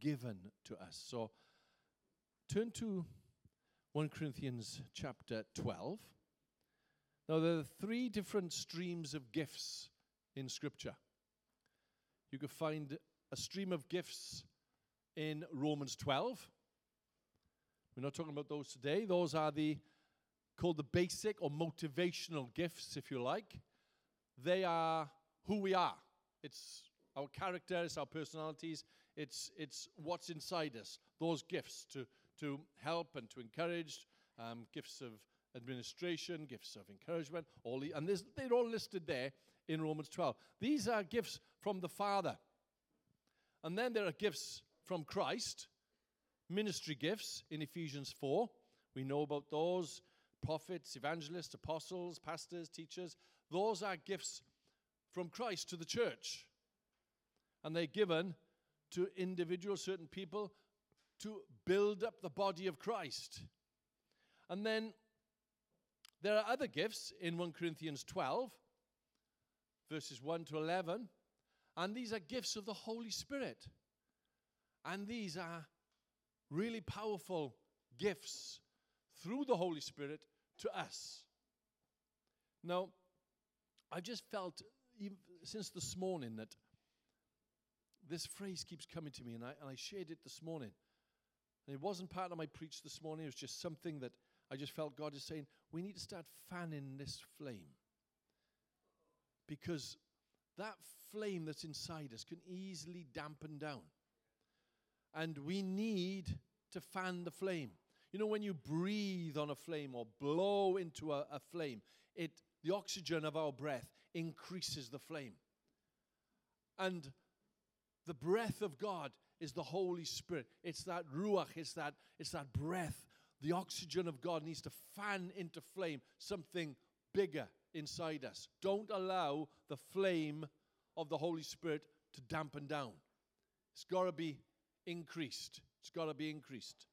given to us. So turn to 1 Corinthians chapter 12. Now, there are three different streams of gifts in Scripture. You can find a stream of gifts in Romans 12. We're not talking about those today. Those are the called the basic or motivational gifts, if you like. They are who we are. It's our character, it's our personalities, it's, it's what's inside us. Those gifts to, to help and to encourage, um, gifts of administration, gifts of encouragement, all the, and they're all listed there in Romans 12. These are gifts from the Father. And then there are gifts from Christ, ministry gifts in Ephesians 4. We know about those prophets, evangelists, apostles, pastors, teachers. Those are gifts from Christ to the church. And they're given to individual, certain people to build up the body of Christ. And then there are other gifts in 1 Corinthians 12, verses 1 to 11. And these are gifts of the Holy Spirit. And these are really powerful gifts through the Holy Spirit to us. Now, I just felt since this morning that this phrase keeps coming to me, and I, and I shared it this morning. And it wasn't part of my preach this morning, it was just something that I just felt God is saying, we need to start fanning this flame. Because that flame that's inside us can easily dampen down. And we need to fan the flame. You know, when you breathe on a flame or blow into a, a flame, it, the oxygen of our breath increases the flame. And the breath of God is the Holy Spirit. It's that ruach, it's that, it's that breath. The oxygen of God needs to fan into flame something bigger inside us. Don't allow the flame of the Holy Spirit to dampen down. It's got to be increased. It's got to be increased.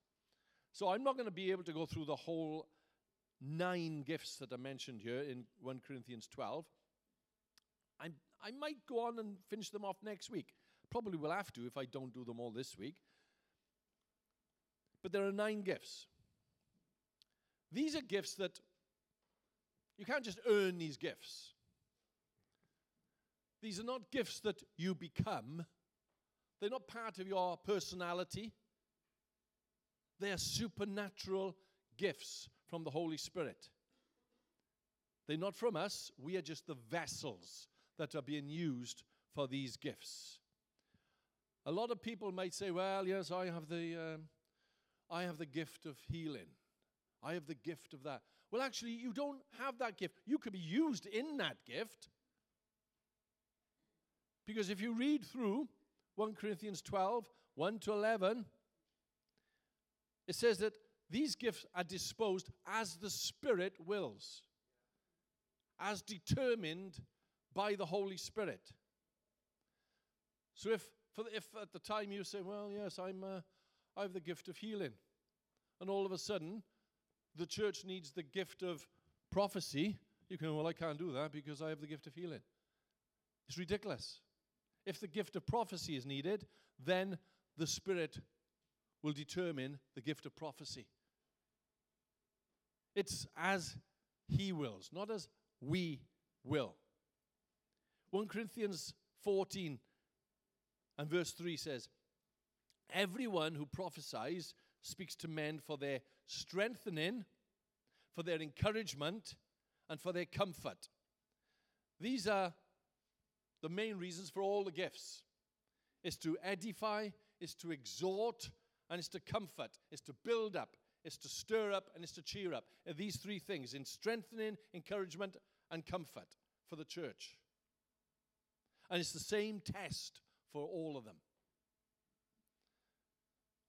So I'm not going to be able to go through the whole nine gifts that are mentioned here in 1 Corinthians 12. i I might go on and finish them off next week. Probably will have to if I don't do them all this week. But there are nine gifts. These are gifts that you can't just earn these gifts. These are not gifts that you become, they're not part of your personality. They are supernatural gifts from the Holy Spirit. They're not from us, we are just the vessels that are being used for these gifts. A lot of people might say, well, yes, I have the, um, I have the gift of healing. I have the gift of that. Well, actually, you don't have that gift. You could be used in that gift. Because if you read through 1 Corinthians 12, 1 to 11, it says that these gifts are disposed as the Spirit wills, as determined by the Holy Spirit. So if, the, if at the time you say, well, yes, I'm, uh, I have the gift of healing, and all of a sudden the church needs the gift of prophecy, you can, well, I can't do that because I have the gift of healing. It's ridiculous. If the gift of prophecy is needed, then the Spirit will determine the gift of prophecy. It's as He wills, not as we will. 1 Corinthians 14 and verse 3 says, Everyone who prophesies speaks to men for their strengthening, for their encouragement, and for their comfort. These are the main reasons for all the gifts. Is to edify, is to exhort, and it's to comfort, is to build up, is to stir up, and is to cheer up. These three things in strengthening, encouragement, and comfort for the church. And it's the same test for all of them.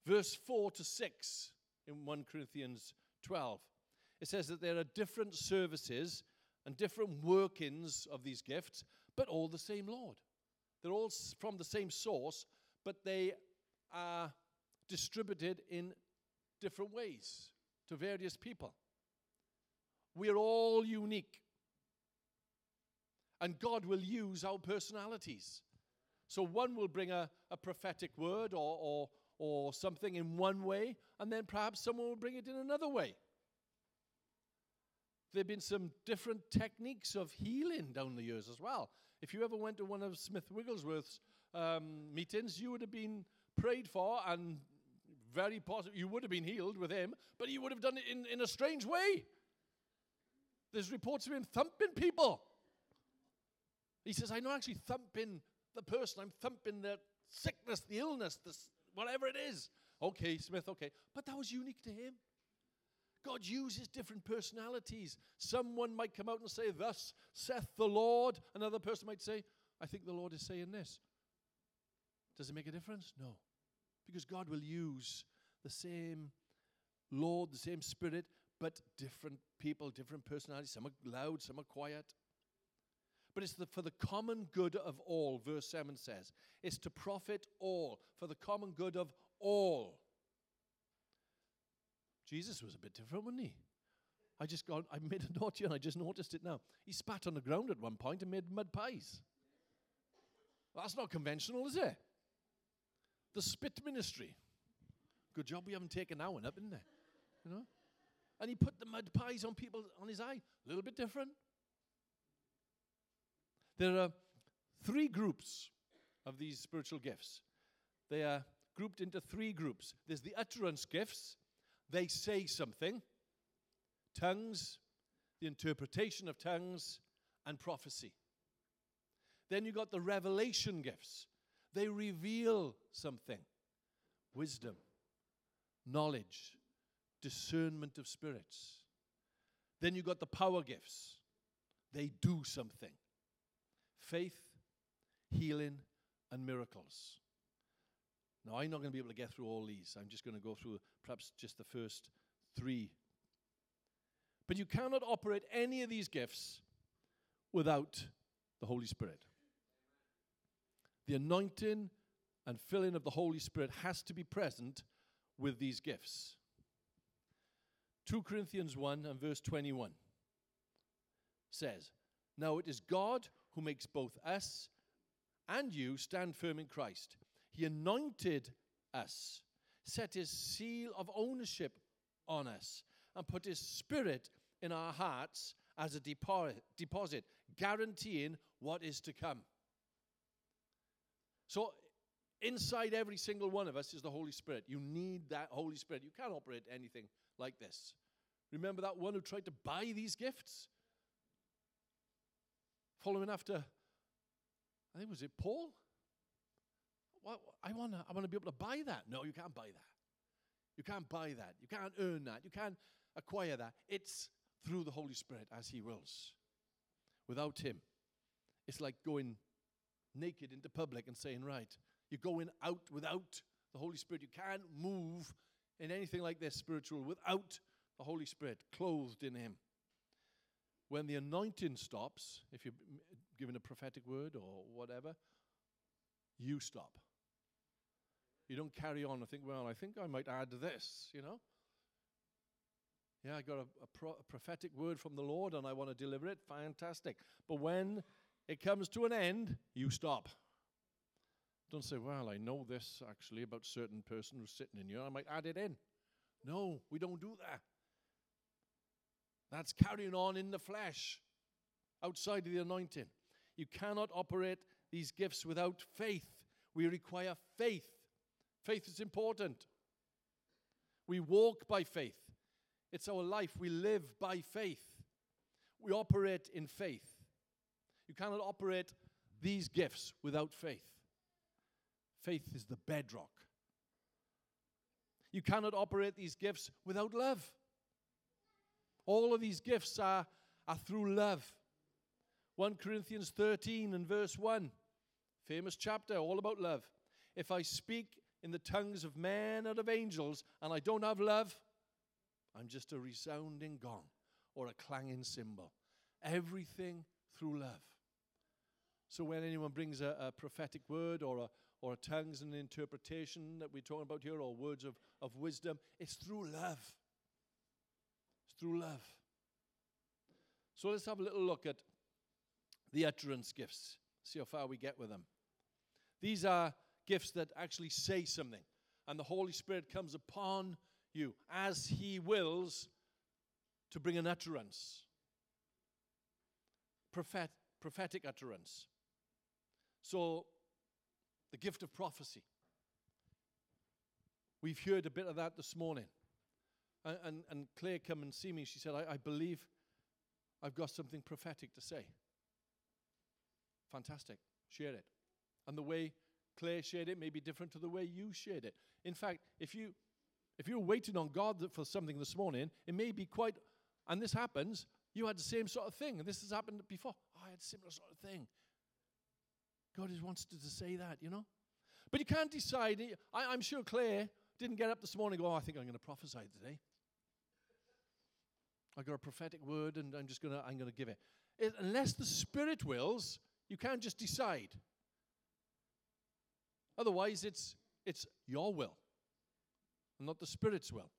Verse 4 to 6 in 1 Corinthians 12, it says that there are different services and different workings of these gifts, but all the same Lord. They're all from the same source, but they are distributed in different ways to various people. We are all unique. And God will use our personalities. So one will bring a, a prophetic word or, or, or something in one way, and then perhaps someone will bring it in another way. There have been some different techniques of healing down the years as well. If you ever went to one of Smith Wigglesworth's um, meetings, you would have been prayed for and very possible you would have been healed with him, but he would have done it in, in a strange way. There's reports of him thumping people. He says, I'm not actually thumping the person, I'm thumping the sickness, the illness, the, whatever it is. Okay, Smith, okay. But that was unique to him. God uses different personalities. Someone might come out and say, Thus saith the Lord. Another person might say, I think the Lord is saying this. Does it make a difference? No. Because God will use the same Lord, the same Spirit, but different people, different personalities. Some are loud, some are quiet. But it's the, for the common good of all, verse 7 says. It's to profit all, for the common good of all. Jesus was a bit different, wasn't he? I just got, I made a note here and I just noticed it now. He spat on the ground at one point and made mud pies. That's not conventional, is it? The spit ministry. Good job we haven't taken that one up, isn't it? You know? And he put the mud pies on people on his eye. A little bit different. There are three groups of these spiritual gifts. They are grouped into three groups. There's the utterance gifts, they say something, tongues, the interpretation of tongues, and prophecy. Then you got the revelation gifts. They reveal something wisdom, knowledge, discernment of spirits. Then you got the power gifts. They do something faith, healing, and miracles. Now, I'm not going to be able to get through all these. I'm just going to go through perhaps just the first three. But you cannot operate any of these gifts without the Holy Spirit. The anointing and filling of the Holy Spirit has to be present with these gifts. 2 Corinthians 1 and verse 21 says, Now it is God who makes both us and you stand firm in Christ. He anointed us, set his seal of ownership on us, and put his spirit in our hearts as a deposit, guaranteeing what is to come. So, inside every single one of us is the Holy Spirit. You need that Holy Spirit. You can't operate anything like this. Remember that one who tried to buy these gifts? Following after, I think was it Paul? I want to I wanna be able to buy that. No, you can't buy that. You can't buy that. You can't earn that. You can't acquire that. It's through the Holy Spirit as He wills. Without Him, it's like going naked into public and saying, Right, you're going out without the Holy Spirit. You can't move in anything like this spiritual without the Holy Spirit, clothed in Him. When the anointing stops, if you're given a prophetic word or whatever, you stop. You don't carry on and think, well, I think I might add this, you know? Yeah, I got a, a, pro- a prophetic word from the Lord and I want to deliver it. Fantastic. But when it comes to an end, you stop. Don't say, well, I know this actually about certain person who's sitting in here. I might add it in. No, we don't do that. That's carrying on in the flesh, outside of the anointing. You cannot operate these gifts without faith. We require faith. Faith is important. We walk by faith. It's our life. We live by faith. We operate in faith. You cannot operate these gifts without faith. Faith is the bedrock. You cannot operate these gifts without love. All of these gifts are, are through love. 1 Corinthians 13 and verse 1, famous chapter, all about love. If I speak in the tongues of men and of angels and I don't have love, I'm just a resounding gong or a clanging cymbal. Everything through love. So when anyone brings a, a prophetic word or a, or a tongues and interpretation that we're talking about here, or words of, of wisdom, it's through love through love. So let's have a little look at the utterance gifts, see how far we get with them. These are gifts that actually say something. and the Holy Spirit comes upon you as He wills to bring an utterance. Prophet, prophetic utterance. So, the gift of prophecy. We've heard a bit of that this morning. And, and, and Claire come and see me. She said, I, I believe I've got something prophetic to say. Fantastic. Share it. And the way Claire shared it may be different to the way you shared it. In fact, if you if you're waiting on God for something this morning, it may be quite and this happens, you had the same sort of thing, and this has happened before. Oh, I had a similar sort of thing. God wants to, to say that, you know? But you can't decide. I, am sure Claire didn't get up this morning and go, oh, I think I'm going to prophesy today. I got a prophetic word and I'm just to I'm to give it. it. Unless the Spirit wills, you can't just decide. Otherwise, it's, it's your will, not the Spirit's will.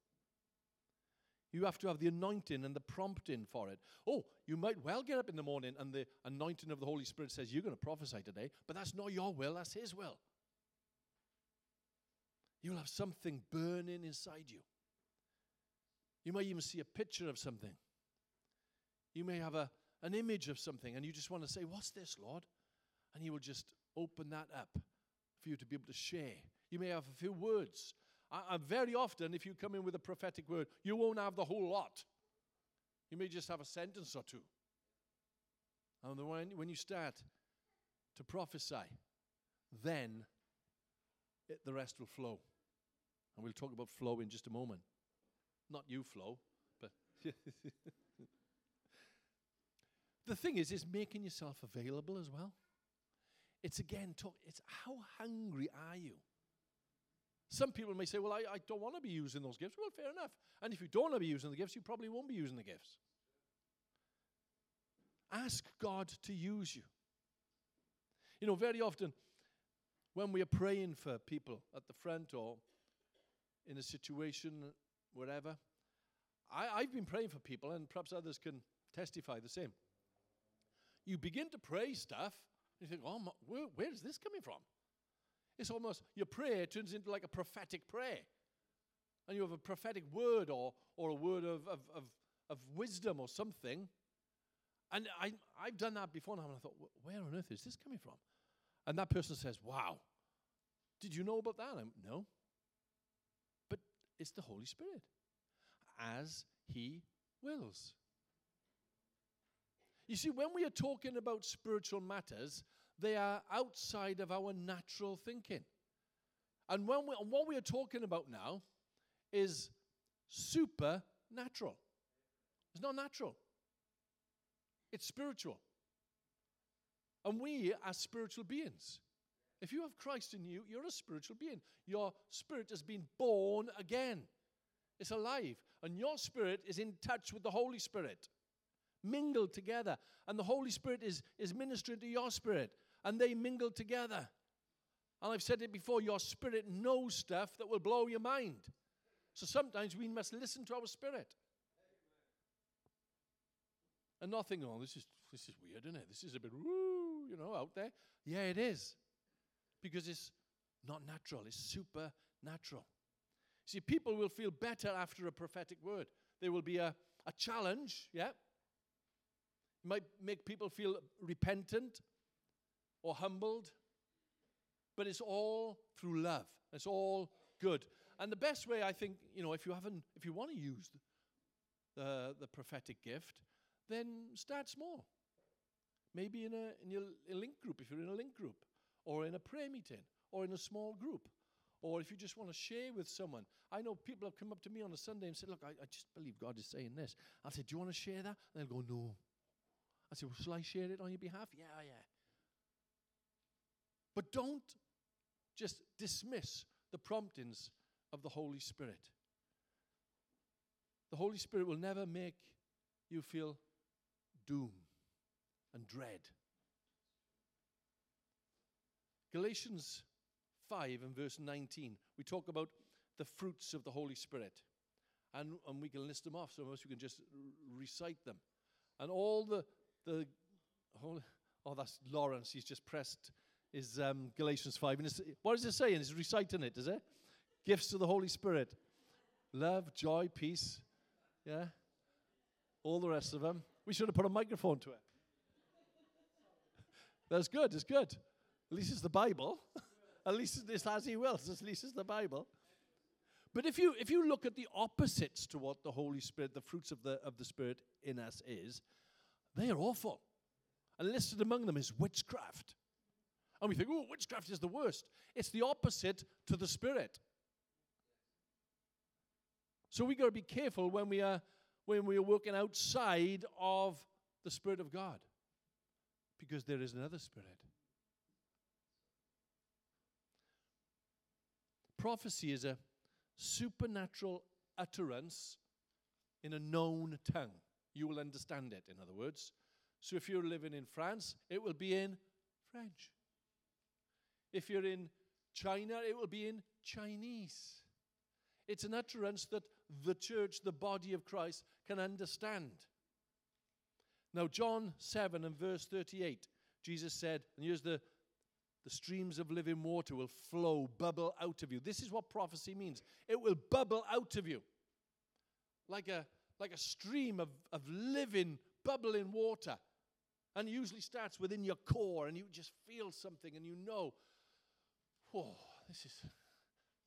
You have to have the anointing and the prompting for it. Oh, you might well get up in the morning and the anointing of the Holy Spirit says, You're going to prophesy today, but that's not your will, that's His will. You'll have something burning inside you. You may even see a picture of something. You may have a, an image of something, and you just want to say, What's this, Lord? And He will just open that up for you to be able to share. You may have a few words and very often, if you come in with a prophetic word, you won't have the whole lot. You may just have a sentence or two. And when, when you start to prophesy, then it, the rest will flow. And we'll talk about flow in just a moment. Not you Flo, but. the thing is, is making yourself available as well. It's again, talk, it's how hungry are you? Some people may say, Well, I, I don't want to be using those gifts. Well, fair enough. And if you don't want to be using the gifts, you probably won't be using the gifts. Ask God to use you. You know, very often when we are praying for people at the front or in a situation, wherever, I, have been praying for people, and perhaps others can testify the same. You begin to pray stuff, and you think, oh, my, where, where is this coming from? It's almost your prayer turns into like a prophetic prayer. And you have a prophetic word or, or a word of, of, of, of wisdom or something. And I, I've done that before, and I thought, where on earth is this coming from? And that person says, Wow, did you know about that? I'm, no. It's the Holy Spirit, as He wills. You see, when we are talking about spiritual matters, they are outside of our natural thinking. And when we, what we are talking about now is supernatural. It's not natural, it's spiritual. And we are spiritual beings. If you have Christ in you, you're a spiritual being. Your spirit has been born again, it's alive. And your spirit is in touch with the Holy Spirit, mingled together. And the Holy Spirit is, is ministering to your spirit and they mingle together. And I've said it before your spirit knows stuff that will blow your mind. So sometimes we must listen to our spirit. And not think, oh, this is, this is weird, isn't it? This is a bit woo, you know, out there. Yeah, it is. Because it's not natural, it's supernatural. See, people will feel better after a prophetic word. There will be a, a challenge, yeah? It might make people feel repentant, or humbled, but it's all through love. It's all good. And the best way, I think, you know, if you haven't, if you want to use the, the prophetic gift, then start small. Maybe in a, in your a link group, if you're in a link group, or in a prayer meeting, or in a small group, or if you just want to share with someone. I know people have come up to me on a Sunday and said, Look, I, I just believe God is saying this. I said, Do you want to share that? And they'll go, No. I said, Well, shall I share it on your behalf? Yeah, yeah. But don't just dismiss the promptings of the Holy Spirit. The Holy Spirit will never make you feel doom and dread. Galatians 5 and verse 19, we talk about the fruits of the Holy Spirit. And, and we can list them off. Some of us, we can just recite them. And all the, the oh, oh, that's Lawrence. He's just pressed is um, Galatians 5. And what does it say? And it's reciting it, does it? gifts of the Holy Spirit love, joy, peace. Yeah? All the rest of them. We should have put a microphone to it. That's good, it's good. At least it's the Bible. at least it's as he wills, at least it's the Bible. But if you if you look at the opposites to what the Holy Spirit, the fruits of the of the Spirit in us is, they are awful. And listed among them is witchcraft. And we think, oh, witchcraft is the worst. It's the opposite to the Spirit. So we got to be careful when we are when we are working outside of the Spirit of God, because there is another Spirit. Prophecy is a supernatural utterance in a known tongue. You will understand it, in other words. So if you're living in France, it will be in French. If you're in China, it will be in Chinese. It's an utterance that the church, the body of Christ, can understand. Now, John 7 and verse 38, Jesus said, and here's the, the streams of living water will flow, bubble out of you. This is what prophecy means it will bubble out of you like a, like a stream of, of living, bubbling water. And it usually starts within your core, and you just feel something, and you know, whoa, this is,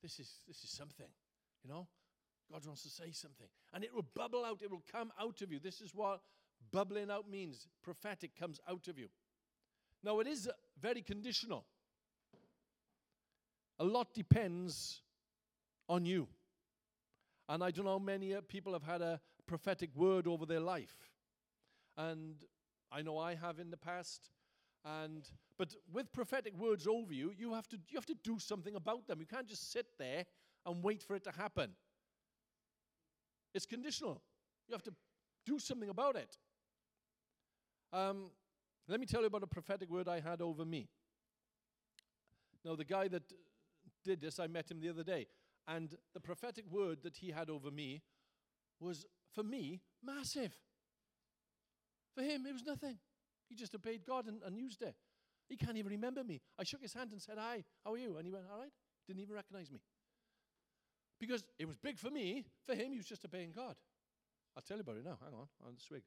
this is, this is something, you know? God wants to say something. And it will bubble out, it will come out of you. This is what bubbling out means. Prophetic comes out of you. Now, it is very conditional. A lot depends on you. And I don't know many uh, people have had a prophetic word over their life. And I know I have in the past. And but with prophetic words over you, you have to you have to do something about them. You can't just sit there and wait for it to happen. It's conditional. You have to do something about it. Um, let me tell you about a prophetic word I had over me. Now, the guy that did this, I met him the other day. And the prophetic word that he had over me was, for me, massive. For him, it was nothing. He just obeyed God and, and used it. He can't even remember me. I shook his hand and said, Hi, how are you? And he went, All right. Didn't even recognize me. Because it was big for me. For him, he was just obeying God. I'll tell you about it now. Hang on, on the swig.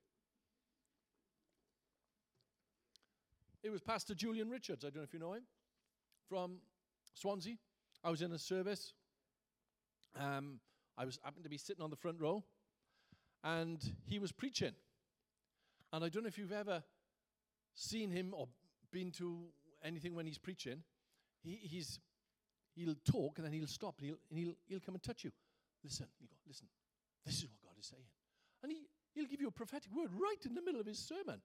It was Pastor Julian Richards. I don't know if you know him. From Swansea. I was in a service. Um, I was happened to be sitting on the front row, and he was preaching. And I don't know if you've ever seen him or been to anything when he's preaching. He, he's He'll talk and then he'll stop and he'll, and he'll, he'll come and touch you. Listen, you go, listen, this is what God is saying. And he, he'll give you a prophetic word right in the middle of his sermon.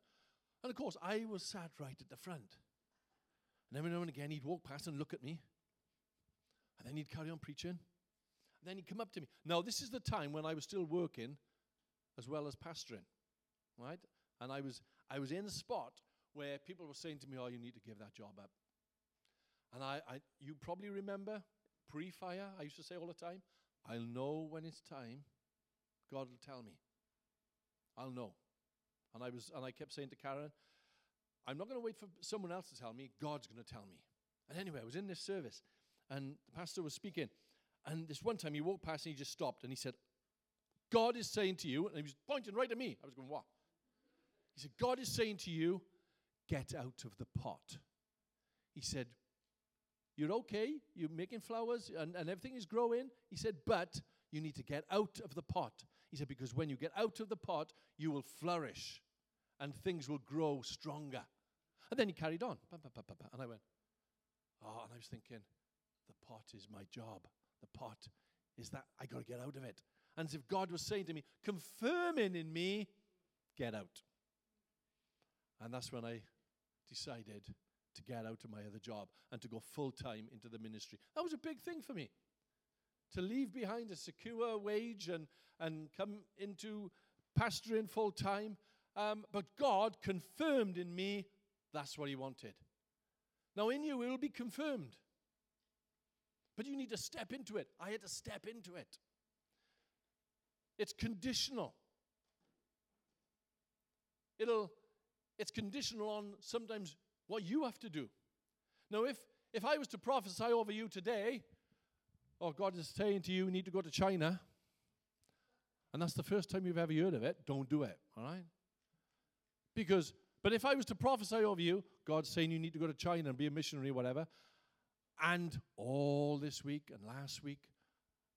And of course, I was sat right at the front. And every now and again, he'd walk past and look at me. And then he'd carry on preaching. And then he'd come up to me. Now, this is the time when I was still working as well as pastoring, right? And I was, I was in a spot where people were saying to me, Oh, you need to give that job up. And I, I you probably remember pre fire, I used to say all the time, I'll know when it's time. God will tell me. I'll know. And I was and I kept saying to Karen, I'm not going to wait for someone else to tell me. God's going to tell me. And anyway, I was in this service, and the pastor was speaking. And this one time he walked past and he just stopped and he said, God is saying to you, and he was pointing right at me. I was going, What? He said, God is saying to you, get out of the pot. He said, you're okay, you're making flowers and, and everything is growing. He said, But you need to get out of the pot. He said, Because when you get out of the pot, you will flourish and things will grow stronger. And then he carried on. And I went, Oh, and I was thinking, the pot is my job. The pot is that I got to get out of it. And as if God was saying to me, confirming in me, get out. And that's when I decided to get out of my other job and to go full time into the ministry. That was a big thing for me. To leave behind a secure wage and, and come into pastoring full time. Um, but God confirmed in me that's what He wanted. Now, in you, it will be confirmed. But you need to step into it. I had to step into it. It's conditional. It'll, it's conditional on sometimes what you have to do. Now, if, if I was to prophesy over you today, or God is saying to you, you need to go to China, and that's the first time you've ever heard of it, don't do it, all right? Because, but if I was to prophesy over you, God's saying you need to go to China and be a missionary or whatever, and all this week and last week,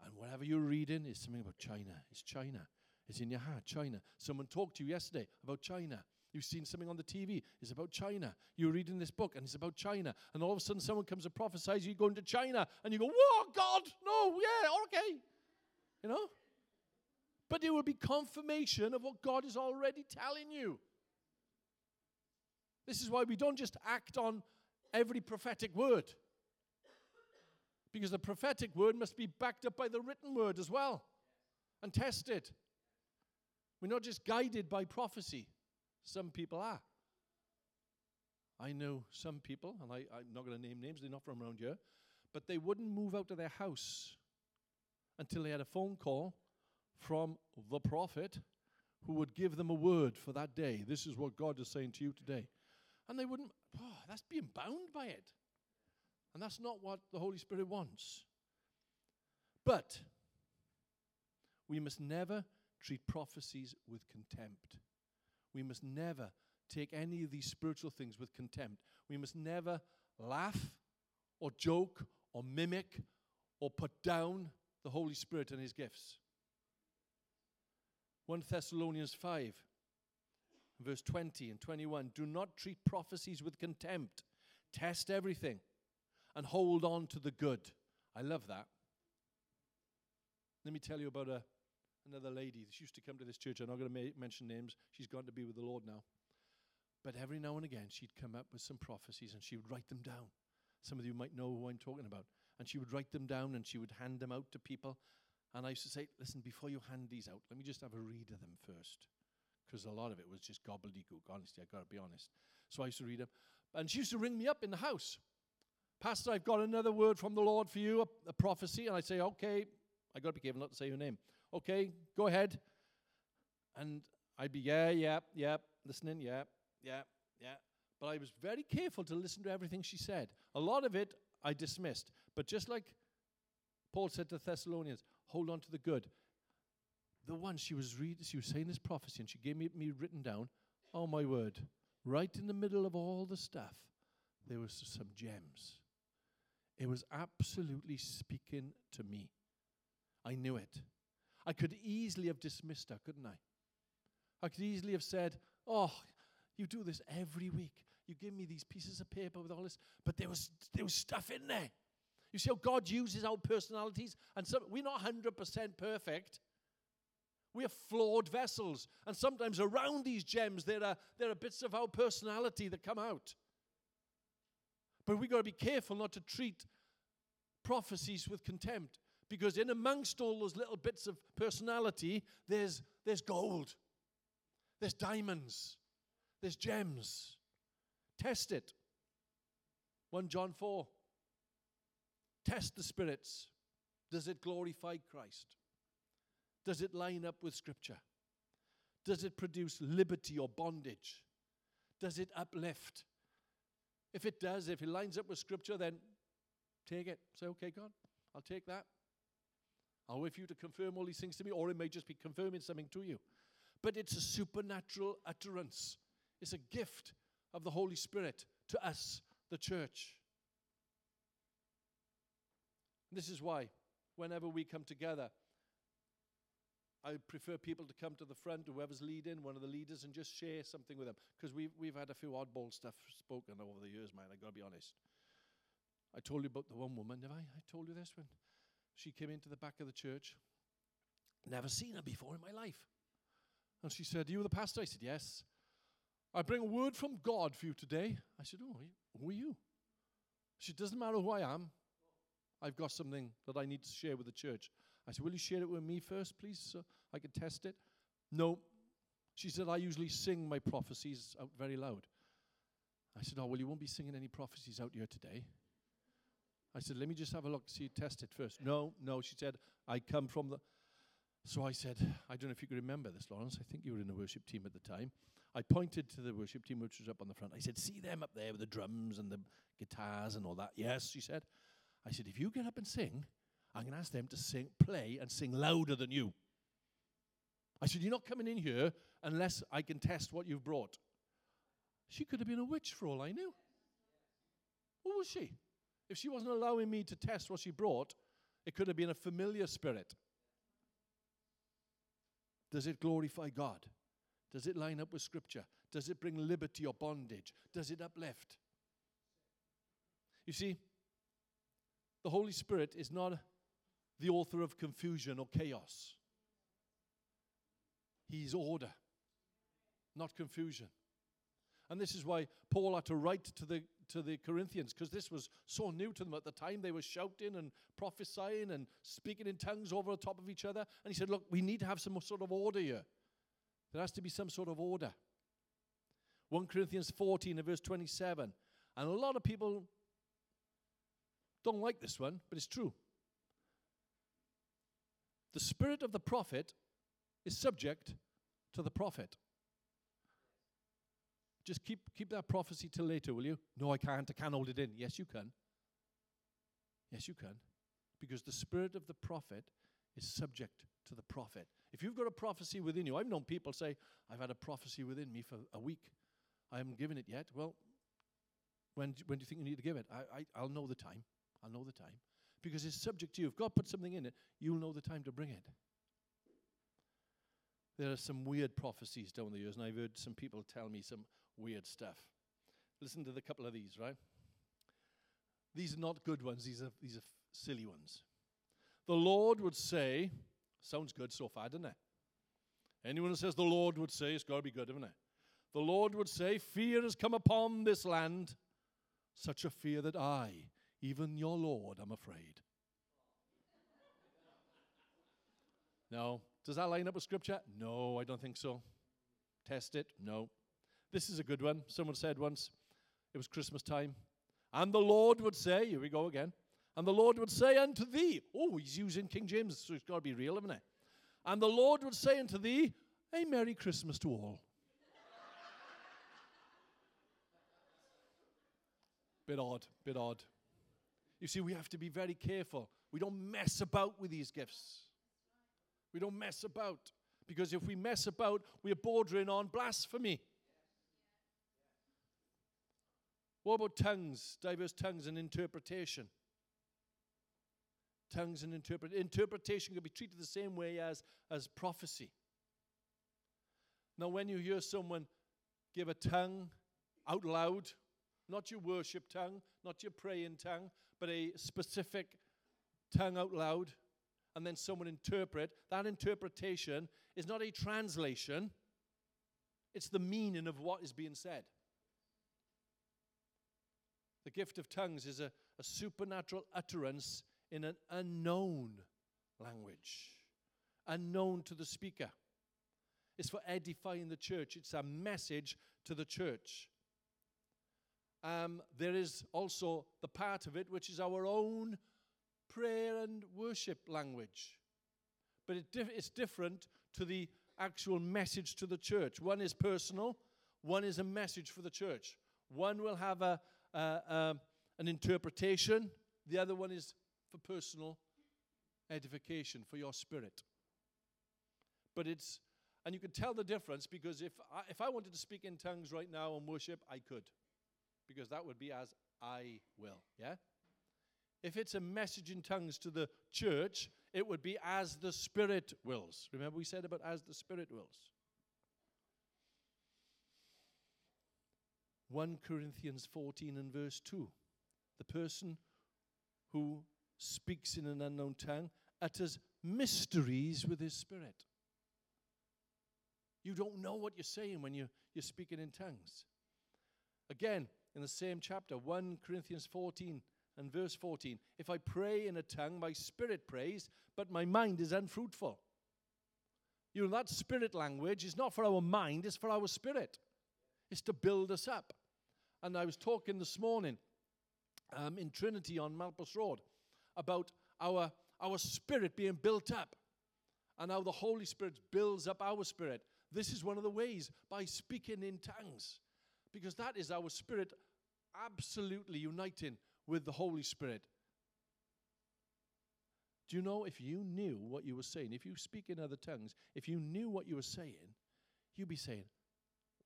and whatever you're reading is something about China. It's China. It's in your heart, China. Someone talked to you yesterday about China. You've seen something on the TV, it's about China. You're reading this book and it's about China. And all of a sudden, someone comes and prophesies you going to China. And you go, Whoa, God, no, yeah, okay. You know? But it will be confirmation of what God is already telling you. This is why we don't just act on every prophetic word. Because the prophetic word must be backed up by the written word as well and tested. We're not just guided by prophecy. Some people are. I know some people, and I, I'm not going to name names, they're not from around here, but they wouldn't move out of their house until they had a phone call from the prophet who would give them a word for that day. This is what God is saying to you today. And they wouldn't, oh, that's being bound by it. And that's not what the Holy Spirit wants. But we must never treat prophecies with contempt. We must never take any of these spiritual things with contempt. We must never laugh or joke or mimic or put down the Holy Spirit and his gifts. 1 Thessalonians 5, verse 20 and 21 Do not treat prophecies with contempt, test everything, and hold on to the good. I love that. Let me tell you about a, another lady. She used to come to this church. I'm not going to ma- mention names. She's gone to be with the Lord now. But every now and again, she'd come up with some prophecies and she would write them down. Some of you might know who I'm talking about. And she would write them down and she would hand them out to people. And I used to say, listen, before you hand these out, let me just have a read of them first. Because a lot of it was just gobbledygook, honestly, I've got to be honest. So I used to read them. And she used to ring me up in the house. Pastor, I've got another word from the Lord for you, a, a prophecy. And I'd say, okay, i got to be careful not to say your name. Okay, go ahead. And I'd be, yeah, yeah, yeah, listening, yeah, yeah, yeah. But I was very careful to listen to everything she said. A lot of it I dismissed. But just like Paul said to Thessalonians, hold on to the good. The one she was reading, she was saying this prophecy, and she gave me, me written down. Oh my word! Right in the middle of all the stuff, there was some gems. It was absolutely speaking to me. I knew it. I could easily have dismissed her, couldn't I? I could easily have said, "Oh, you do this every week. You give me these pieces of paper with all this, but there was there was stuff in there. You see how God uses our personalities, and some, we're not hundred percent perfect. We are flawed vessels, and sometimes around these gems there are there are bits of our personality that come out. But we've got to be careful not to treat prophecies with contempt, because in amongst all those little bits of personality, there's there's gold, there's diamonds, there's gems. Test it. 1 John 4. Test the spirits. Does it glorify Christ? Does it line up with Scripture? Does it produce liberty or bondage? Does it uplift? If it does, if it lines up with Scripture, then take it. Say, okay, God, I'll take that. I'll wait for you to confirm all these things to me, or it may just be confirming something to you. But it's a supernatural utterance, it's a gift of the Holy Spirit to us, the church. This is why, whenever we come together, I prefer people to come to the front, whoever's leading, one of the leaders, and just share something with them. Because we've, we've had a few oddball stuff spoken over the years, man, I've got to be honest. I told you about the one woman, have I? I told you this when she came into the back of the church. Never seen her before in my life. And she said, You the pastor? I said, Yes. I bring a word from God for you today. I said, Oh, who are you? She Doesn't matter who I am. I've got something that I need to share with the church. I said, Will you share it with me first, please, so I can test it? No. She said, I usually sing my prophecies out very loud. I said, Oh, well, you won't be singing any prophecies out here today. I said, Let me just have a look, see you test it first. No, no. She said, I come from the. So I said, I don't know if you can remember this, Lawrence. I think you were in the worship team at the time. I pointed to the worship team, which was up on the front. I said, See them up there with the drums and the guitars and all that? Yes, she said. I said, If you get up and sing, I'm going to ask them to sing, play and sing louder than you. I said, You're not coming in here unless I can test what you've brought. She could have been a witch for all I knew. What was she? If she wasn't allowing me to test what she brought, it could have been a familiar spirit. Does it glorify God? Does it line up with Scripture? Does it bring liberty or bondage? Does it uplift? You see, the Holy Spirit is not the author of confusion or chaos. He's order, not confusion. And this is why Paul had to write to the, to the Corinthians, because this was so new to them at the time. They were shouting and prophesying and speaking in tongues over the top of each other. And he said, Look, we need to have some sort of order here. There has to be some sort of order. 1 Corinthians 14 and verse 27. And a lot of people don't like this one, but it's true. The spirit of the prophet is subject to the prophet. Just keep, keep that prophecy till later, will you? No, I can't. I can't hold it in. Yes, you can. Yes, you can. Because the spirit of the prophet is subject to the prophet. If you've got a prophecy within you, I've known people say, I've had a prophecy within me for a week. I haven't given it yet. Well, when, when do you think you need to give it? I, I, I'll know the time. I'll know the time. Because it's subject to you. If God puts something in it, you'll know the time to bring it. There are some weird prophecies down the years, and I've heard some people tell me some weird stuff. Listen to the couple of these, right? These are not good ones, these are, these are silly ones. The Lord would say, sounds good so far, doesn't it? Anyone who says the Lord would say, it's got to be good, isn't it? The Lord would say, Fear has come upon this land, such a fear that I, even your Lord, I'm afraid. No. Does that line up with Scripture? No, I don't think so. Test it? No. This is a good one. Someone said once, it was Christmas time, and the Lord would say, here we go again, and the Lord would say unto thee, oh, he's using King James, so it's got to be real, isn't it? And the Lord would say unto thee, a Merry Christmas to all. bit odd, bit odd. You see, we have to be very careful. We don't mess about with these gifts. We don't mess about. Because if we mess about, we are bordering on blasphemy. What about tongues, diverse tongues and interpretation? Tongues and interpret interpretation can be treated the same way as, as prophecy. Now, when you hear someone give a tongue out loud, not your worship tongue, not your praying tongue, but a specific tongue out loud, and then someone interpret, that interpretation is not a translation, it's the meaning of what is being said. The gift of tongues is a, a supernatural utterance in an unknown language, unknown to the speaker. It's for edifying the church, it's a message to the church. Um, there is also the part of it which is our own prayer and worship language. But it it's different to the actual message to the church. One is personal, one is a message for the church. One will have a, uh, uh, an interpretation, the other one is for personal edification, for your spirit. But it's, and you can tell the difference because if I, if I wanted to speak in tongues right now and worship, I could. Because that would be as I will, yeah? If it's a message in tongues to the church, it would be as the Spirit wills. Remember, we said about as the Spirit wills. 1 Corinthians 14 and verse 2. The person who speaks in an unknown tongue utters mysteries with his spirit. You don't know what you're saying when you, you're speaking in tongues. Again, in the same chapter, 1 Corinthians 14 and verse 14. If I pray in a tongue, my spirit prays, but my mind is unfruitful. You know, that spirit language is not for our mind, it's for our spirit. It's to build us up. And I was talking this morning um, in Trinity on Malpas Road about our, our spirit being built up and how the Holy Spirit builds up our spirit. This is one of the ways by speaking in tongues, because that is our spirit absolutely uniting with the Holy Spirit. Do you know if you knew what you were saying, if you speak in other tongues, if you knew what you were saying, you'd be saying,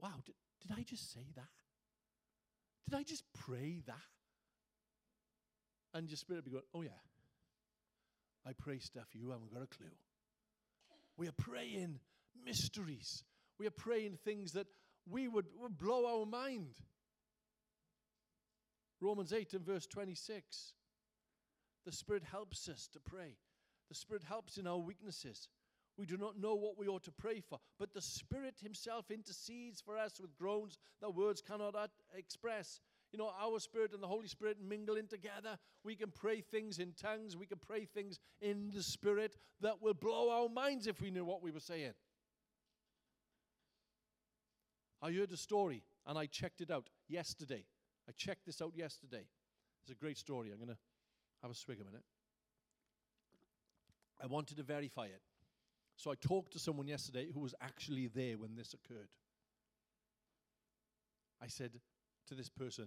Wow, did, did I just say that? Did I just pray that? And your spirit would be going, Oh, yeah. I pray stuff you haven't got a clue. We are praying mysteries. We are praying things that we would, would blow our mind. Romans 8 and verse 26. The Spirit helps us to pray. The Spirit helps in our weaknesses. We do not know what we ought to pray for, but the Spirit Himself intercedes for us with groans that words cannot express. You know, our Spirit and the Holy Spirit mingling together. We can pray things in tongues. We can pray things in the Spirit that will blow our minds if we knew what we were saying. I heard a story and I checked it out yesterday. I checked this out yesterday. It's a great story. I'm going to have a swig a minute. I wanted to verify it. So I talked to someone yesterday who was actually there when this occurred. I said to this person,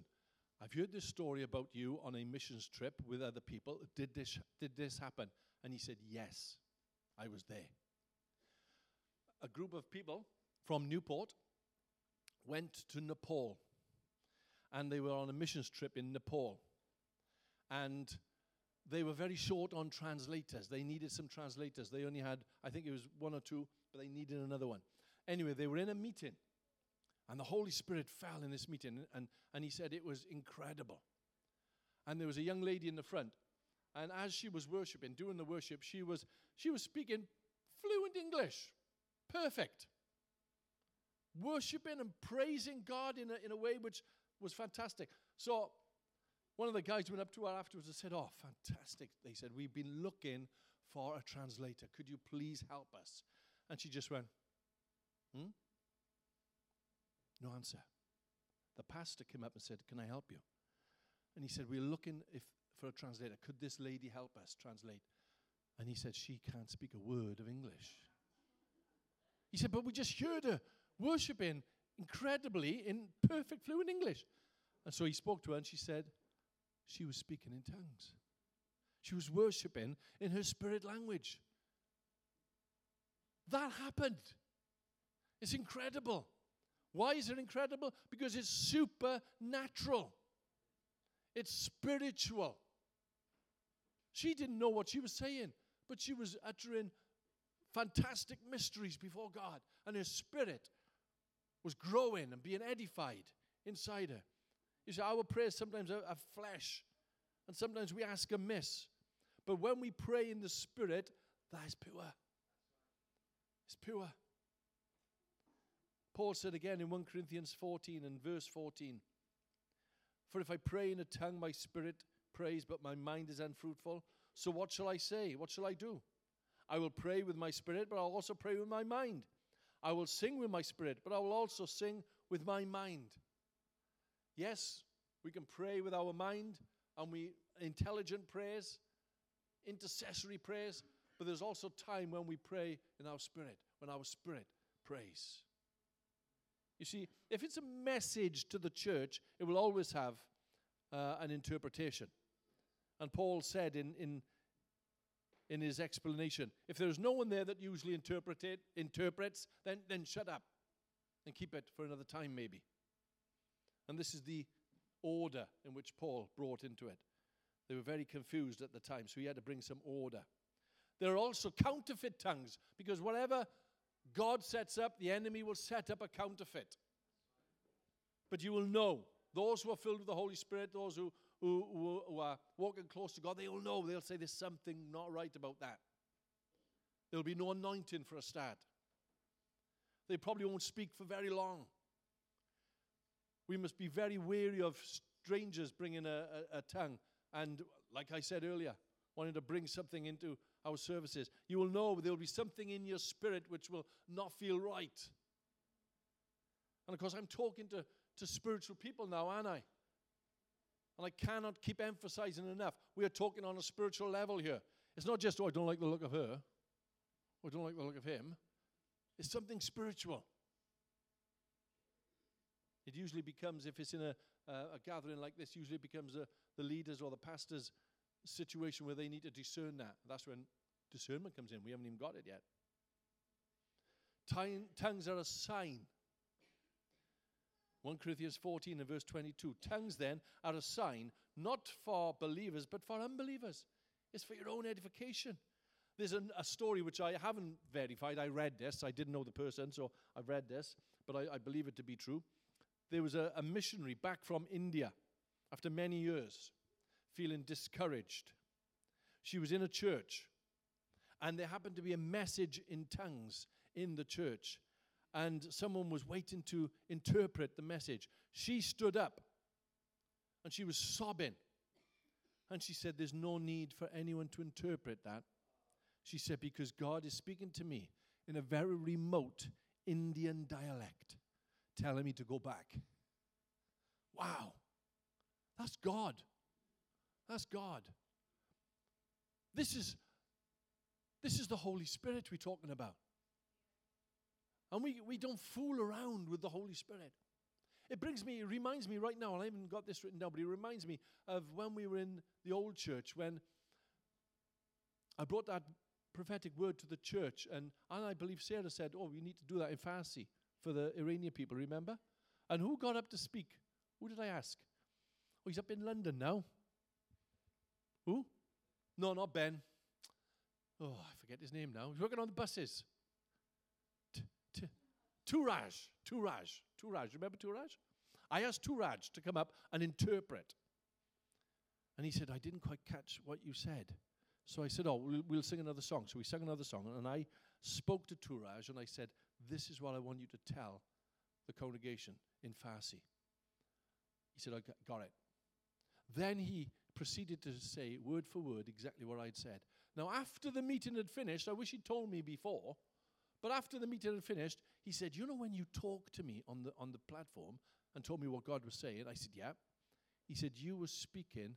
I've heard this story about you on a missions trip with other people. Did this, did this happen? And he said, Yes, I was there. A group of people from Newport went to Nepal. And they were on a missions trip in Nepal. And they were very short on translators. They needed some translators. They only had, I think it was one or two, but they needed another one. Anyway, they were in a meeting. And the Holy Spirit fell in this meeting. And, and he said it was incredible. And there was a young lady in the front. And as she was worshiping, doing the worship, she was, she was speaking fluent English. Perfect worshiping and praising God in a, in a way which was fantastic. So one of the guys went up to her afterwards and said, Oh, fantastic. They said, We've been looking for a translator. Could you please help us? And she just went, Hmm? No answer. The pastor came up and said, Can I help you? And he said, We're looking if, for a translator. Could this lady help us translate? And he said, She can't speak a word of English. He said, But we just heard her worshiping incredibly in perfect fluent English. And so he spoke to her and she said, she was speaking in tongues. She was worshiping in her spirit language. That happened. It's incredible. Why is it incredible? Because it's supernatural, it's spiritual. She didn't know what she was saying, but she was uttering fantastic mysteries before God, and her spirit was growing and being edified inside her. You see, our prayers sometimes are, flesh, and sometimes we ask amiss. But when we pray in the Spirit, that is pure. It's pure. Paul said again in 1 Corinthians 14 and verse 14 For if I pray in a tongue, my spirit prays, but my mind is unfruitful. So what shall I say? What shall I do? I will pray with my spirit, but I'll also pray with my mind. I will sing with my spirit, but I will also sing with my mind. Yes, we can pray with our mind and we intelligent prayers, intercessory prayers, but there's also time when we pray in our spirit, when our spirit prays. You see, if it's a message to the church, it will always have uh, an interpretation. And Paul said in, in in his explanation. If there's no one there that usually interpret it, interprets, then, then shut up and keep it for another time, maybe. And this is the order in which Paul brought into it. They were very confused at the time, so he had to bring some order. There are also counterfeit tongues, because whatever God sets up, the enemy will set up a counterfeit. But you will know those who are filled with the Holy Spirit, those who, who, who, who are walking close to God, they'll know, they'll say there's something not right about that. There'll be no anointing for a start. They probably won't speak for very long. We must be very wary of strangers bringing a, a, a tongue. And like I said earlier, wanting to bring something into our services. You will know there will be something in your spirit which will not feel right. And of course, I'm talking to, to spiritual people now, aren't I? And I cannot keep emphasizing enough. We are talking on a spiritual level here. It's not just, oh, I don't like the look of her, or I don't like the look of him. It's something spiritual. It usually becomes, if it's in a, uh, a gathering like this, usually becomes a, the leaders or the pastors situation where they need to discern that. That's when discernment comes in. We haven't even got it yet. Tongues are a sign. 1 Corinthians 14 and verse 22. Tongues then are a sign not for believers but for unbelievers. It's for your own edification. There's an, a story which I haven't verified. I read this. I didn't know the person, so I've read this, but I, I believe it to be true. There was a, a missionary back from India after many years, feeling discouraged. She was in a church, and there happened to be a message in tongues in the church, and someone was waiting to interpret the message. She stood up and she was sobbing. And she said, There's no need for anyone to interpret that. She said, Because God is speaking to me in a very remote Indian dialect, telling me to go back. Wow. That's God. That's God. This is this is the Holy Spirit we're talking about. And we, we don't fool around with the Holy Spirit. It brings me, it reminds me right now, and I haven't got this written down, but it reminds me of when we were in the old church, when I brought that prophetic word to the church, and, and I believe Sarah said, Oh, we need to do that in Farsi for the Iranian people, remember? And who got up to speak? Who did I ask? Oh, he's up in London now. Who? No, not Ben. Oh, I forget his name now. He's working on the buses. Turaj, Turaj, Turaj. Remember Turaj? I asked Turaj to come up and interpret. And he said, I didn't quite catch what you said. So I said, Oh, we'll, we'll sing another song. So we sang another song. And I spoke to Turaj and I said, This is what I want you to tell the congregation in Farsi. He said, I got it. Then he proceeded to say, word for word, exactly what I'd said. Now, after the meeting had finished, I wish he'd told me before, but after the meeting had finished, he said, You know, when you talked to me on the, on the platform and told me what God was saying, I said, Yeah. He said, You were speaking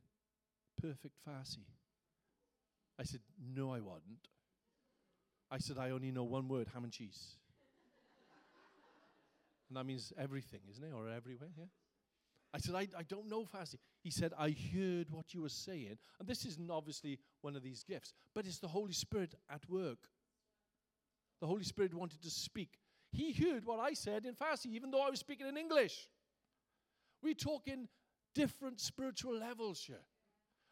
perfect Farsi. I said, No, I wasn't. I said, I only know one word ham and cheese. and that means everything, isn't it? Or everywhere, yeah? I said, I, I don't know Farsi. He said, I heard what you were saying. And this isn't obviously one of these gifts, but it's the Holy Spirit at work. The Holy Spirit wanted to speak. He heard what I said in Farsi, even though I was speaking in English. We talk in different spiritual levels here.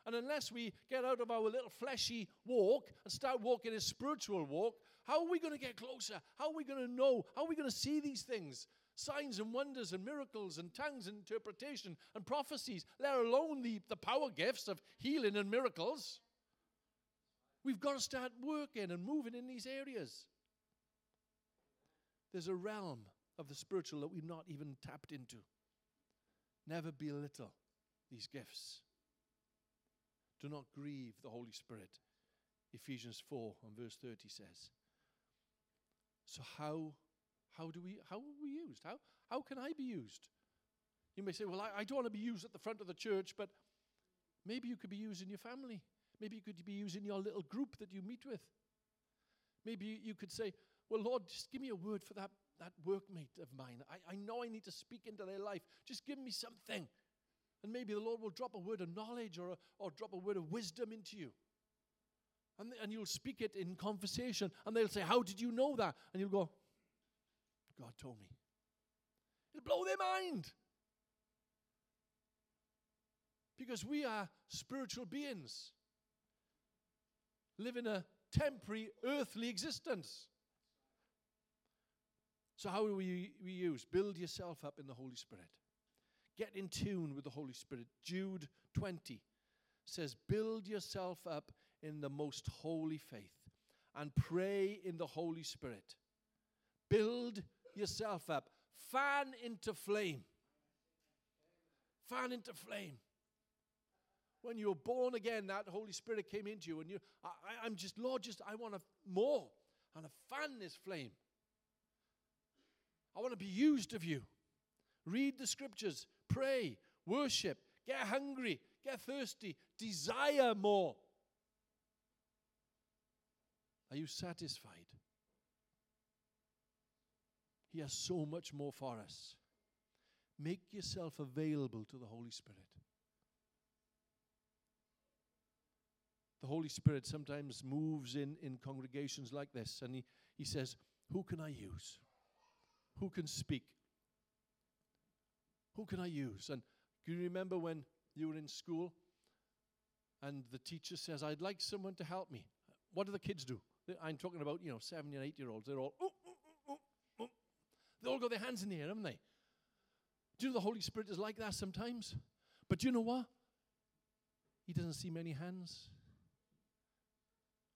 And unless we get out of our little fleshy walk and start walking a spiritual walk, how are we going to get closer? How are we going to know? How are we going to see these things? Signs and wonders and miracles and tongues and interpretation and prophecies, let alone the, the power gifts of healing and miracles. We've got to start working and moving in these areas. There's a realm of the spiritual that we've not even tapped into. Never belittle these gifts. Do not grieve the Holy Spirit. Ephesians 4 and verse 30 says. So how how do we how are we used? How how can I be used? You may say, Well, I, I don't want to be used at the front of the church, but maybe you could be used in your family. Maybe you could be used in your little group that you meet with. Maybe you could say, well, Lord, just give me a word for that, that workmate of mine. I, I know I need to speak into their life. Just give me something. And maybe the Lord will drop a word of knowledge or, a, or drop a word of wisdom into you. And, and you'll speak it in conversation. And they'll say, How did you know that? And you'll go, God told me. It'll blow their mind. Because we are spiritual beings living a temporary earthly existence. So, how do we, we use? Build yourself up in the Holy Spirit. Get in tune with the Holy Spirit. Jude 20 says, Build yourself up in the most holy faith and pray in the Holy Spirit. Build yourself up. Fan into flame. Fan into flame. When you were born again, that Holy Spirit came into you, and you, I, I'm just, Lord, just I want to more. I to fan this flame. I want to be used of you. Read the scriptures, pray, worship, get hungry, get thirsty, desire more. Are you satisfied? He has so much more for us. Make yourself available to the Holy Spirit. the Holy Spirit sometimes moves in, in congregations like this and he, he says, Who can I use? Who can speak? Who can I use? And do you remember when you were in school and the teacher says, I'd like someone to help me? What do the kids do? I'm talking about, you know, seven and eight year olds. They're all, oh, oh, oh, they all got their hands in the air, haven't they? Do you know the Holy Spirit is like that sometimes? But do you know what? He doesn't see many hands.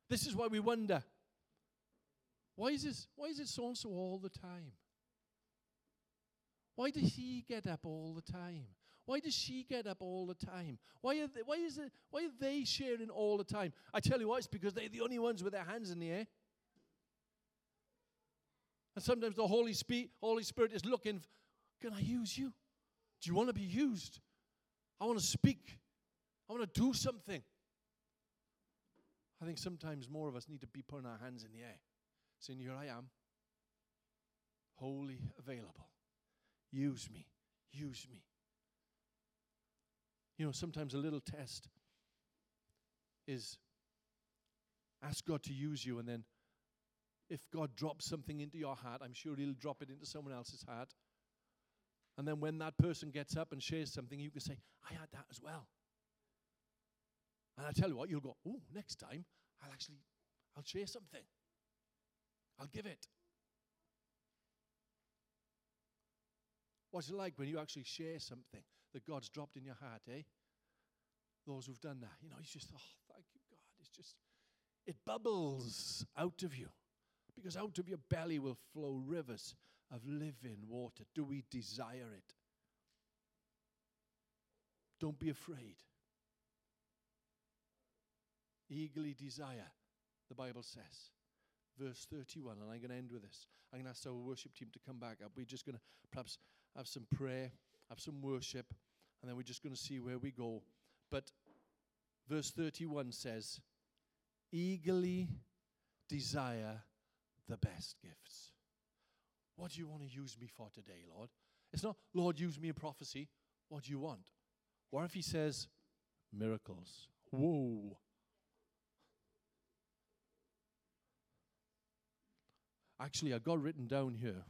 This is why we wonder why is, this, why is it so and so all the time? Why does he get up all the time? Why does she get up all the time? Why are they, why is it, why are they sharing all the time? I tell you what, it's because they're the only ones with their hands in the air. And sometimes the Holy Spirit, Holy Spirit is looking, can I use you? Do you want to be used? I want to speak. I want to do something. I think sometimes more of us need to be putting our hands in the air, saying, Here I am, wholly available. Use me. Use me. You know, sometimes a little test is ask God to use you, and then if God drops something into your heart, I'm sure He'll drop it into someone else's heart. And then when that person gets up and shares something, you can say, I had that as well. And I tell you what, you'll go, oh, next time I'll actually, I'll share something. I'll give it. What's it like when you actually share something that God's dropped in your heart, eh? Those who've done that, you know, it's just, oh, thank you, God. It's just, it bubbles out of you because out of your belly will flow rivers of living water. Do we desire it? Don't be afraid. Eagerly desire, the Bible says. Verse 31, and I'm going to end with this. I'm going to ask our worship team to come back up. We're just going to perhaps have some prayer, have some worship, and then we're just going to see where we go. But verse 31 says, eagerly desire the best gifts. What do you want to use me for today, Lord? It's not, Lord, use me in prophecy. What do you want? What if he says, miracles? Whoa. Actually, I got written down here.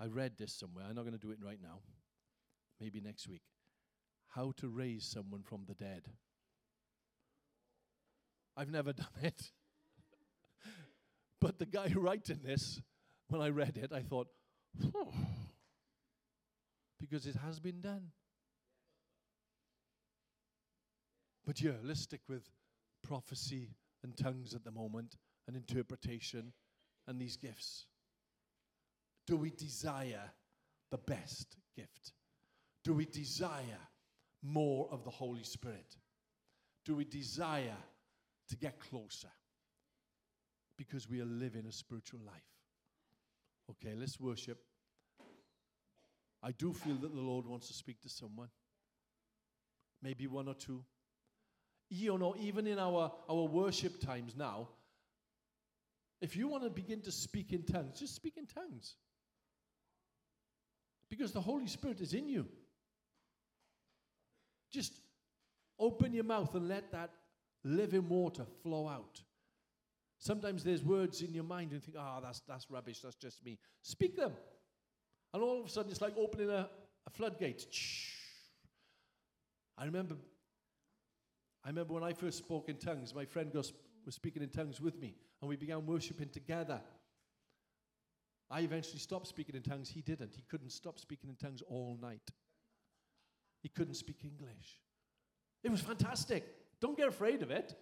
I read this somewhere. I'm not going to do it right now. Maybe next week. How to raise someone from the dead. I've never done it. but the guy writing this when I read it, I thought, because it has been done. But yeah, let's stick with prophecy and tongues at the moment and interpretation and these gifts. Do we desire the best gift? Do we desire more of the Holy Spirit? Do we desire to get closer? Because we are living a spiritual life. Okay, let's worship. I do feel that the Lord wants to speak to someone. Maybe one or two. You know, even in our, our worship times now, if you want to begin to speak in tongues, just speak in tongues. Because the Holy Spirit is in you. Just open your mouth and let that living water flow out. Sometimes there's words in your mind and you think, ah, oh, that's, that's rubbish, that's just me. Speak them. And all of a sudden it's like opening a, a floodgate. I remember, I remember when I first spoke in tongues, my friend was, was speaking in tongues with me, and we began worshiping together. I eventually stopped speaking in tongues. He didn't. He couldn't stop speaking in tongues all night. He couldn't speak English. It was fantastic. Don't get afraid of it.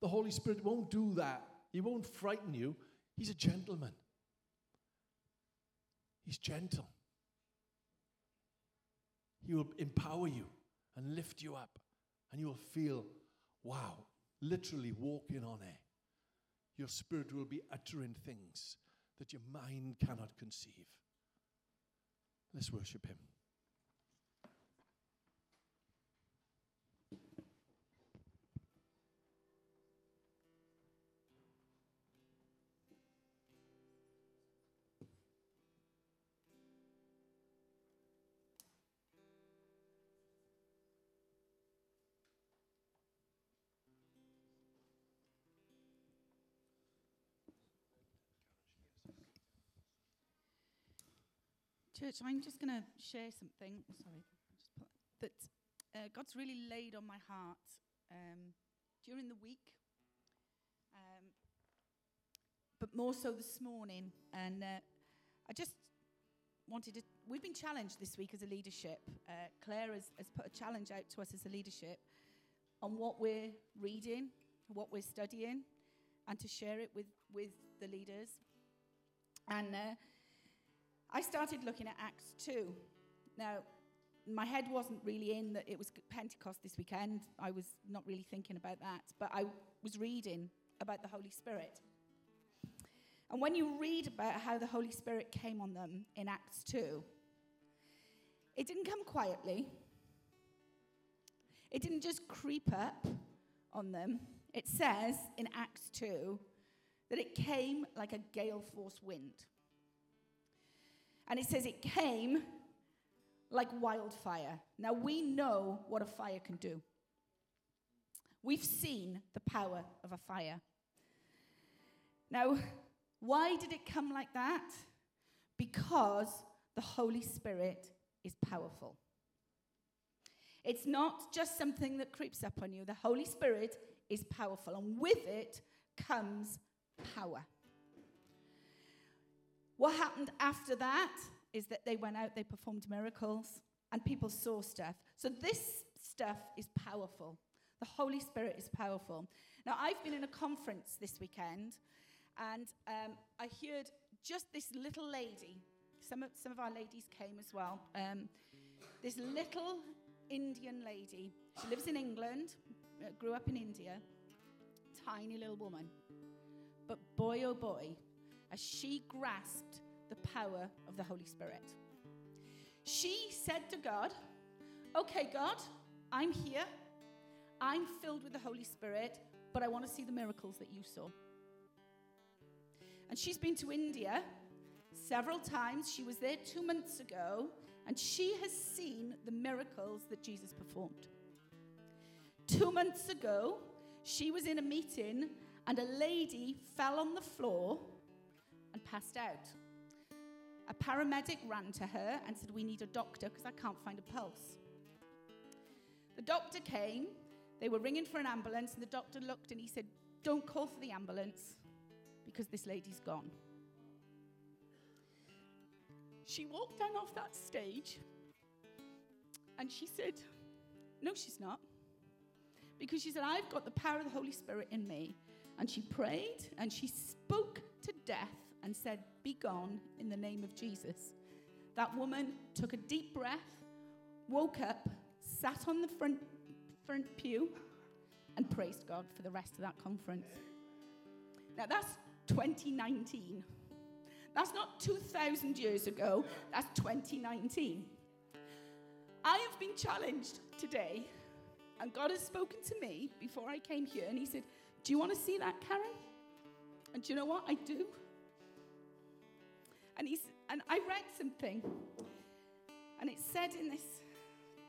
The Holy Spirit won't do that. He won't frighten you. He's a gentleman. He's gentle. He will empower you and lift you up, and you will feel, wow, literally walking on air. Your spirit will be uttering things that your mind cannot conceive. Let's worship Him. Church, I'm just going to share something. Sorry, just put, that uh, God's really laid on my heart um, during the week, um, but more so this morning. And uh, I just wanted to. We've been challenged this week as a leadership. Uh, Claire has, has put a challenge out to us as a leadership on what we're reading, what we're studying, and to share it with, with the leaders. And uh, I started looking at Acts 2. Now, my head wasn't really in that it was Pentecost this weekend. I was not really thinking about that. But I was reading about the Holy Spirit. And when you read about how the Holy Spirit came on them in Acts 2, it didn't come quietly. It didn't just creep up on them. It says in Acts 2 that it came like a gale force wind. And it says it came like wildfire. Now we know what a fire can do. We've seen the power of a fire. Now, why did it come like that? Because the Holy Spirit is powerful. It's not just something that creeps up on you. The Holy Spirit is powerful, and with it comes power. What happened after that is that they went out, they performed miracles, and people saw stuff. So this stuff is powerful. The Holy Spirit is powerful. Now, I've been in a conference this weekend, and um, I heard just this little lady. Some of, some of our ladies came as well. Um, this little Indian lady. She lives in England, uh, grew up in India. Tiny little woman. But boy, oh boy, as she grasped the power of the Holy Spirit. She said to God, Okay, God, I'm here. I'm filled with the Holy Spirit, but I want to see the miracles that you saw. And she's been to India several times. She was there two months ago, and she has seen the miracles that Jesus performed. Two months ago, she was in a meeting, and a lady fell on the floor and passed out. A paramedic ran to her and said, We need a doctor because I can't find a pulse. The doctor came, they were ringing for an ambulance, and the doctor looked and he said, Don't call for the ambulance because this lady's gone. She walked down off that stage and she said, No, she's not. Because she said, I've got the power of the Holy Spirit in me. And she prayed and she spoke to death and said, Be gone in the name of Jesus. That woman took a deep breath, woke up, sat on the front, front pew, and praised God for the rest of that conference. Now, that's 2019. That's not 2,000 years ago, that's 2019. I have been challenged today, and God has spoken to me before I came here, and He said, Do you want to see that, Karen? And do you know what? I do. And, he's, and I read something, and it said in this,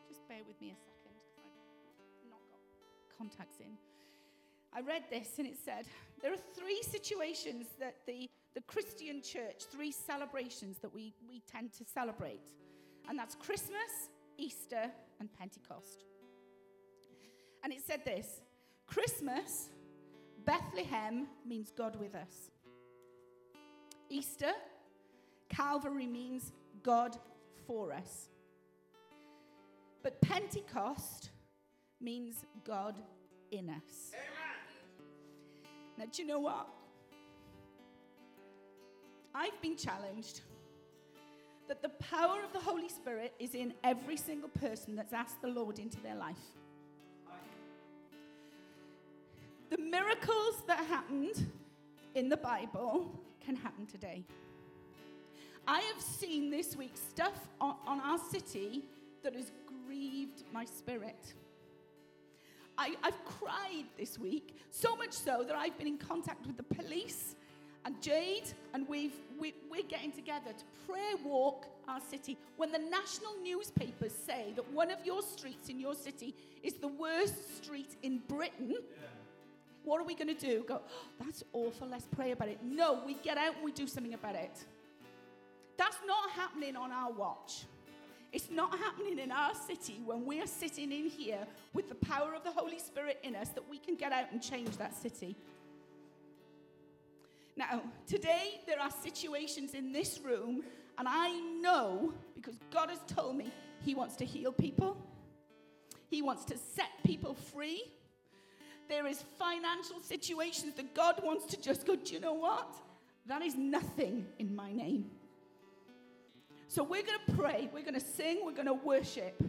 just bear with me a second, because I've not got contacts in. I read this, and it said, There are three situations that the, the Christian church, three celebrations that we, we tend to celebrate, and that's Christmas, Easter, and Pentecost. And it said this Christmas, Bethlehem means God with us. Easter, Calvary means God for us. But Pentecost means God in us. Now, do you know what? I've been challenged that the power of the Holy Spirit is in every single person that's asked the Lord into their life. The miracles that happened in the Bible can happen today. I have seen this week stuff on, on our city that has grieved my spirit. I, have cried this week, so much so that I've been in contact with the police and Jade, and we've, we, we're getting together to prayer walk our city. When the national newspapers say that one of your streets in your city is the worst street in Britain, yeah. what are we going to do? Go, oh, that's awful, let's pray about it. No, we get out and we do something about it. That's not happening on our watch. It's not happening in our city when we are sitting in here with the power of the Holy Spirit in us that we can get out and change that city. Now, today there are situations in this room, and I know because God has told me He wants to heal people, He wants to set people free. There is financial situations that God wants to just go, do you know what? That is nothing in my name. So we're going to pray, we're going to sing, we're going to worship.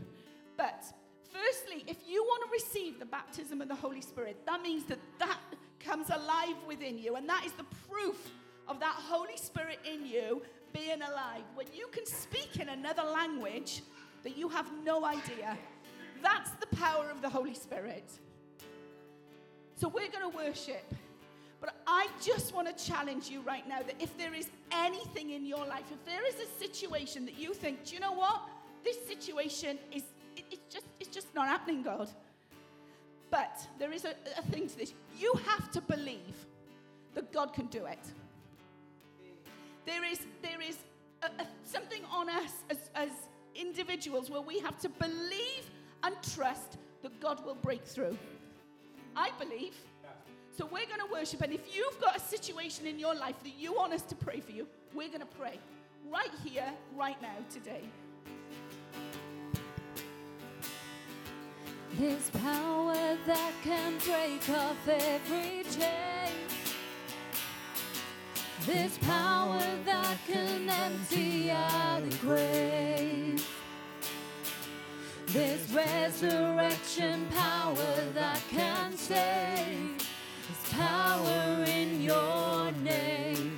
But firstly, if you want to receive the baptism of the Holy Spirit, that means that that comes alive within you. And that is the proof of that Holy Spirit in you being alive. When you can speak in another language that you have no idea, that's the power of the Holy Spirit. So we're going to worship. But I just want to challenge you right now that if there is anything in your life, if there is a situation that you think, do you know what? This situation is it, it's just it's just not happening, God. But there is a, a thing to this. You have to believe that God can do it. There is there is a, a, something on us as, as individuals where we have to believe and trust that God will break through. I believe. So we're going to worship. And if you've got a situation in your life that you want us to pray for you, we're going to pray right here, right now, today. There's power that can break off every chain. This power that can empty out the grave. This resurrection power that can save. Power in your name.